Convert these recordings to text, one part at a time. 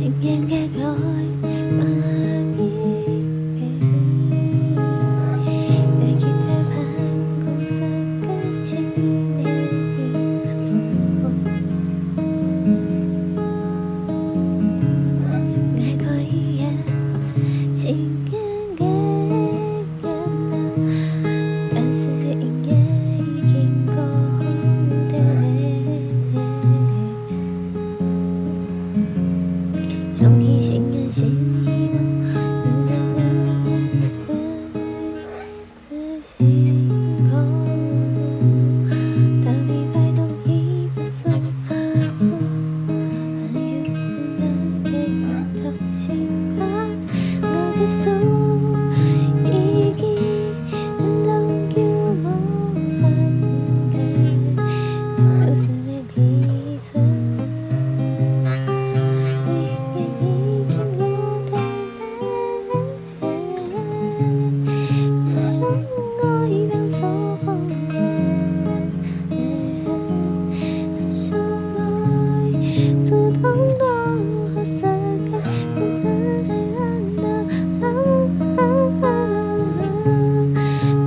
情人节过容易心甘心。通通好散开，天在暗呐，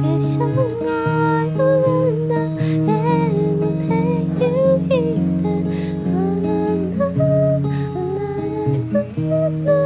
别想我有人呐，爱不对又何奈？